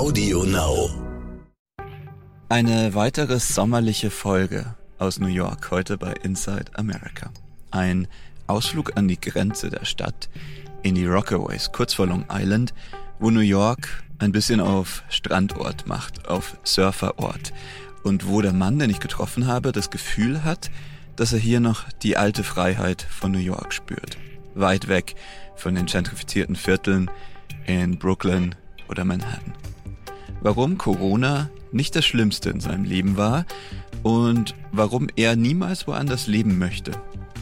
Audio Now. Eine weitere sommerliche Folge aus New York heute bei Inside America. Ein Ausflug an die Grenze der Stadt in die Rockaways, kurz vor Long Island, wo New York ein bisschen auf Strandort macht, auf Surferort. Und wo der Mann, den ich getroffen habe, das Gefühl hat, dass er hier noch die alte Freiheit von New York spürt. Weit weg von den gentrifizierten Vierteln in Brooklyn oder Manhattan. Warum Corona nicht das Schlimmste in seinem Leben war und warum er niemals woanders leben möchte.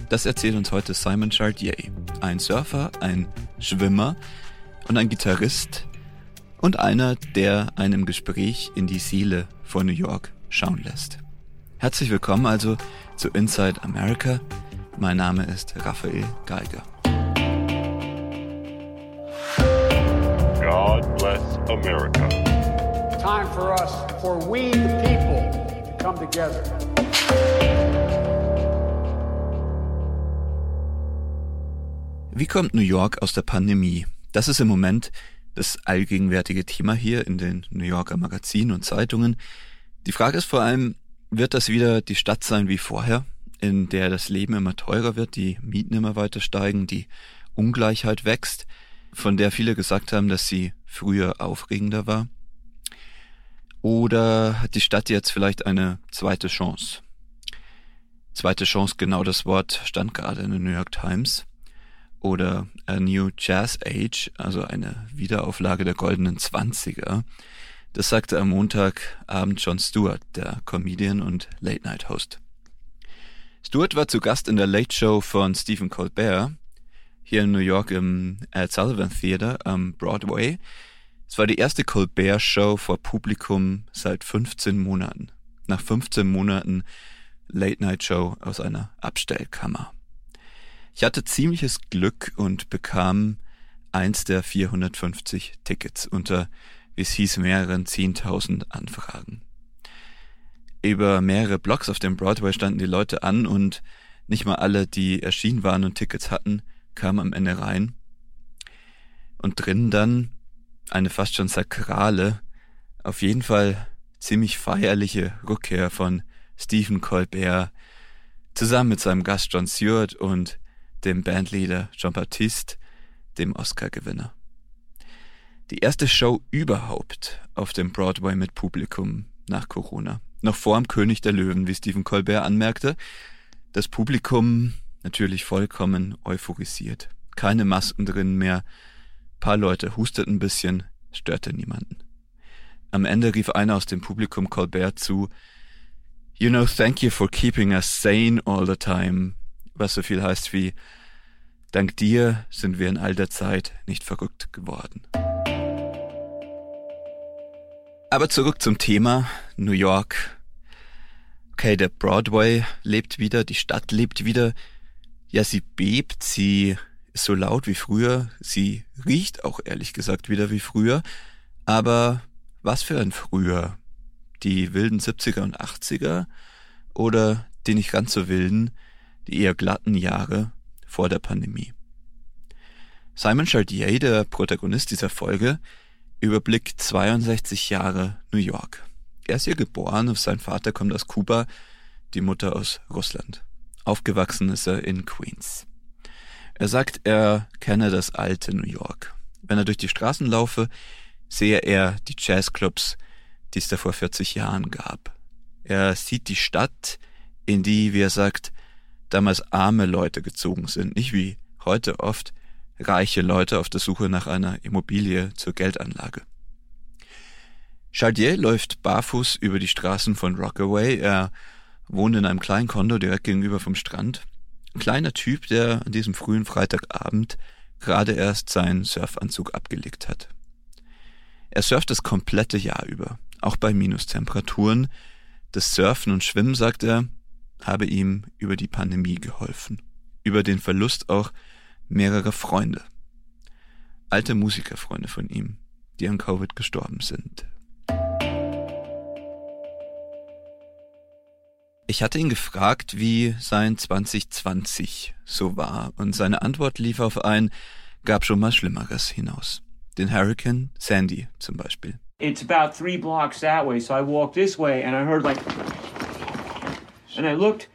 Das erzählt uns heute Simon Chartier, ein Surfer, ein Schwimmer und ein Gitarrist und einer, der einem Gespräch in die Seele von New York schauen lässt. Herzlich willkommen also zu Inside America. Mein Name ist Raphael Geiger. God bless America. Time for us, for we the people, to come together. Wie kommt New York aus der Pandemie? Das ist im Moment das allgegenwärtige Thema hier in den New Yorker Magazinen und Zeitungen. Die Frage ist vor allem, wird das wieder die Stadt sein wie vorher, in der das Leben immer teurer wird, die Mieten immer weiter steigen, die Ungleichheit wächst, von der viele gesagt haben, dass sie früher aufregender war? Oder hat die Stadt jetzt vielleicht eine zweite Chance? Zweite Chance, genau das Wort stand gerade in der New York Times. Oder A New Jazz Age, also eine Wiederauflage der goldenen Zwanziger. Das sagte am Montagabend Jon Stewart, der Comedian und Late-Night-Host. Stewart war zu Gast in der Late Show von Stephen Colbert, hier in New York im Ed Sullivan Theater am Broadway. Es war die erste Colbert-Show vor Publikum seit 15 Monaten. Nach 15 Monaten Late-Night-Show aus einer Abstellkammer. Ich hatte ziemliches Glück und bekam eins der 450 Tickets unter wie es hieß, mehreren zehntausend Anfragen. Über mehrere Blogs auf dem Broadway standen die Leute an und nicht mal alle, die erschienen waren und Tickets hatten, kamen am Ende rein. Und drinnen dann eine fast schon sakrale, auf jeden Fall ziemlich feierliche Rückkehr von Stephen Colbert zusammen mit seinem Gast John Stewart und dem Bandleader Jean Baptiste, dem Oscar-Gewinner. Die erste Show überhaupt auf dem Broadway mit Publikum nach Corona. Noch vor dem König der Löwen, wie Stephen Colbert anmerkte. Das Publikum natürlich vollkommen euphorisiert. Keine Masken drin mehr. Paar Leute husteten ein bisschen, störte niemanden. Am Ende rief einer aus dem Publikum Colbert zu, You know, thank you for keeping us sane all the time. Was so viel heißt wie, Dank dir sind wir in all der Zeit nicht verrückt geworden. Aber zurück zum Thema New York. Okay, der Broadway lebt wieder, die Stadt lebt wieder. Ja, sie bebt, sie so laut wie früher, sie riecht auch ehrlich gesagt wieder wie früher. Aber was für ein früher? Die wilden 70er und 80er oder die nicht ganz so wilden, die eher glatten Jahre vor der Pandemie? Simon Chartier, der Protagonist dieser Folge, überblickt 62 Jahre New York. Er ist hier geboren, sein Vater kommt aus Kuba, die Mutter aus Russland. Aufgewachsen ist er in Queens. Er sagt, er kenne das alte New York. Wenn er durch die Straßen laufe, sehe er die Jazzclubs, die es da vor 40 Jahren gab. Er sieht die Stadt, in die, wie er sagt, damals arme Leute gezogen sind, nicht wie heute oft reiche Leute auf der Suche nach einer Immobilie zur Geldanlage. Chardier läuft barfuß über die Straßen von Rockaway. Er wohnt in einem kleinen Kondo direkt gegenüber vom Strand. Ein kleiner Typ, der an diesem frühen Freitagabend gerade erst seinen Surfanzug abgelegt hat. Er surft das komplette Jahr über, auch bei Minustemperaturen. Das Surfen und Schwimmen, sagt er, habe ihm über die Pandemie geholfen. Über den Verlust auch mehrere Freunde. Alte Musikerfreunde von ihm, die an Covid gestorben sind. Ich hatte ihn gefragt, wie sein 2020 so war, und seine Antwort lief auf ein gab schon mal Schlimmeres hinaus. Den Hurricane Sandy zum Beispiel. It's about three blocks that way. So I walked this way and I heard like, and I looked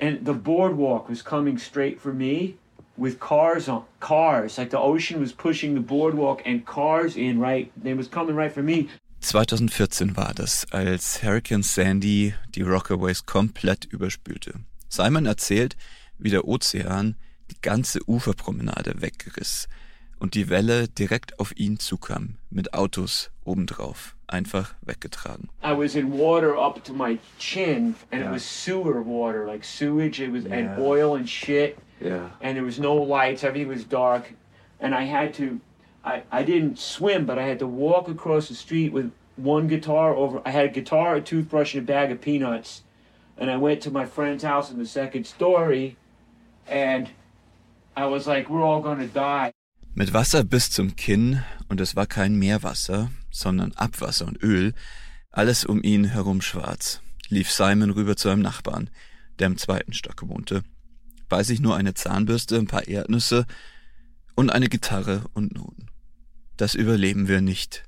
and the boardwalk was coming straight for me with cars on cars. Like the ocean was pushing the boardwalk and cars in right. They was coming right for me. 2014 war das, als Hurricane Sandy die Rockaways komplett überspülte. Simon erzählt, wie der Ozean die ganze Uferpromenade weggeriss und die Welle direkt auf ihn zukam, mit Autos obendrauf, einfach weggetragen. I was in water up to my chin and Yeah. it was sewer water, like sewage. It was Yeah. and oil and shit. Yeah. and there was no lights, everything was dark, and I had to, I, I didn't swim, but I had to walk across the street with one guitar over, I had a guitar, a toothbrush, and a bag of peanuts, and I went to my friend's house in the second story, and I was like, we're all gonna die. Mit Wasser bis zum Kinn, und es war kein Meerwasser, sondern Abwasser und Öl, alles um ihn herum schwarz, lief Simon rüber zu einem Nachbarn, der im zweiten Stock wohnte, bei sich nur eine Zahnbürste, ein paar Erdnüsse und eine Gitarre und Noten. Das überleben wir nicht,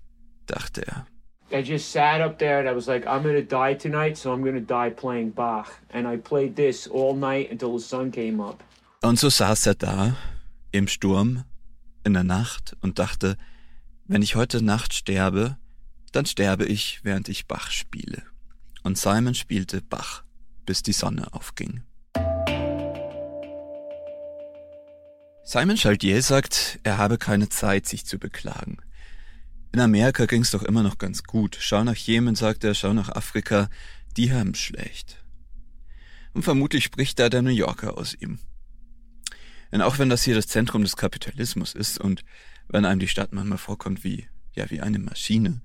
dachte er. I just sat up there and I was like, I'm gonna die tonight, so I'm gonna die playing Bach. And I played this all night until the sun came up. Und so saß er da, im Sturm, in der Nacht und dachte, wenn ich heute Nacht sterbe, dann sterbe ich, während ich Bach spiele. Und Simon spielte Bach, bis die Sonne aufging. Simon Chaldier sagt, er habe keine Zeit, sich zu beklagen. In Amerika ging's doch immer noch ganz gut. Schau nach Jemen, sagt er, schau nach Afrika, die haben's schlecht. Und vermutlich spricht da der New Yorker aus ihm. Denn auch wenn das hier das Zentrum des Kapitalismus ist und wenn einem die Stadt manchmal vorkommt wie, ja, wie eine Maschine,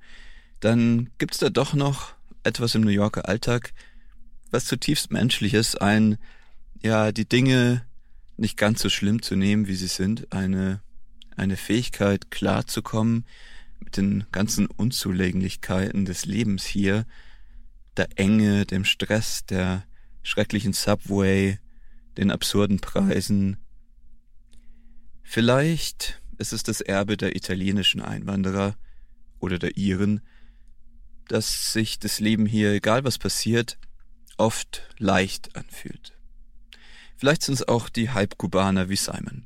dann gibt's da doch noch etwas im New Yorker Alltag, was zutiefst menschliches, ein, ja, die Dinge nicht ganz so schlimm zu nehmen, wie sie sind, eine, eine Fähigkeit klarzukommen mit den ganzen Unzulänglichkeiten des Lebens hier, der Enge, dem Stress, der schrecklichen Subway, den absurden Preisen. Vielleicht ist es das Erbe der italienischen Einwanderer oder der Iren, dass sich das Leben hier, egal was passiert, oft leicht anfühlt. Vielleicht sind es auch die Halbkubaner wie Simon.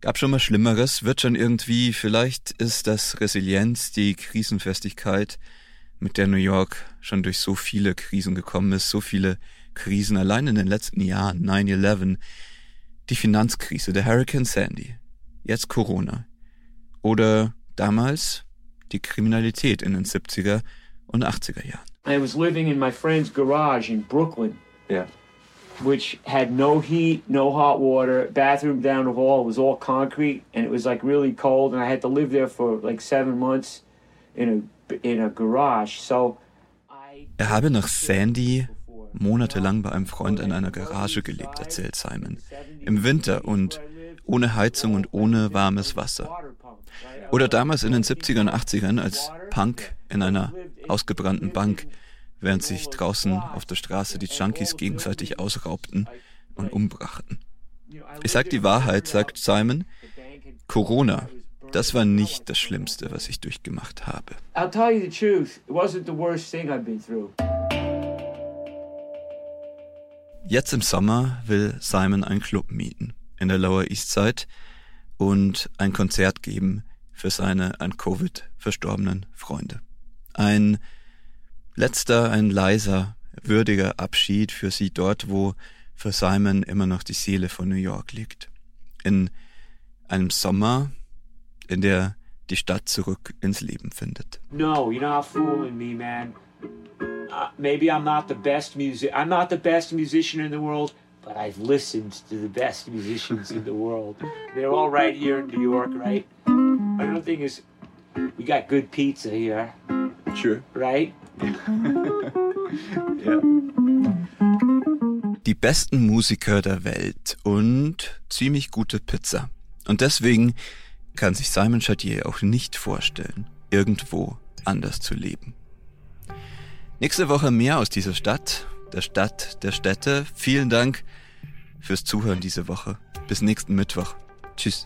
Gab schon mal Schlimmeres, wird schon irgendwie, vielleicht ist das Resilienz, die Krisenfestigkeit, mit der New York schon durch so viele Krisen gekommen ist, so viele Krisen allein in den letzten Jahren, 9-11, die Finanzkrise, der Hurricane Sandy, jetzt Corona oder damals die Kriminalität in den 70er und 80er Jahren. I was living in my friend's garage in Brooklyn. Yeah. Which had no heat, no hot water. Bathroom down the hall was all concrete, and it was like really cold. And I had to live there for like seven months in a in a garage. So I Er habe nach Sandy monatelang bei einem Freund in einer Garage gelebt, erzählt Simon. Im Winter und ohne Heizung und ohne warmes Wasser. Oder damals in den 70ern und 80ern als Punk in einer ausgebrannten Bank, während sich draußen auf der Straße die Junkies gegenseitig ausraubten und umbrachten. Ich sag die Wahrheit, sagt Simon, Corona, das war nicht das Schlimmste, was ich durchgemacht habe. I'll tell you the truth. It wasn't the worst thing I've been through. Jetzt im Sommer will Simon einen Club mieten in der Lower East Side und ein Konzert geben für seine an Covid verstorbenen Freunde. Ein letzter, ein leiser, würdiger Abschied für sie dort, wo für Simon immer noch die Seele von New York liegt. In einem Sommer, in der die Stadt zurück ins Leben findet. No, you're not fooling me, man. Uh, maybe I'm not the best music. I'm not the best musician in the world, but I've listened to the best musicians in the world. They're all right here in New York, right? Another thing is, we got good pizza here, Sure. right? die besten Musiker der Welt und ziemlich gute Pizza. Und deswegen kann sich Simon Chatier auch nicht vorstellen, irgendwo anders zu leben. Nächste Woche mehr aus dieser Stadt, der Stadt der Städte. Vielen Dank fürs Zuhören diese Woche. Bis nächsten Mittwoch. Tschüss.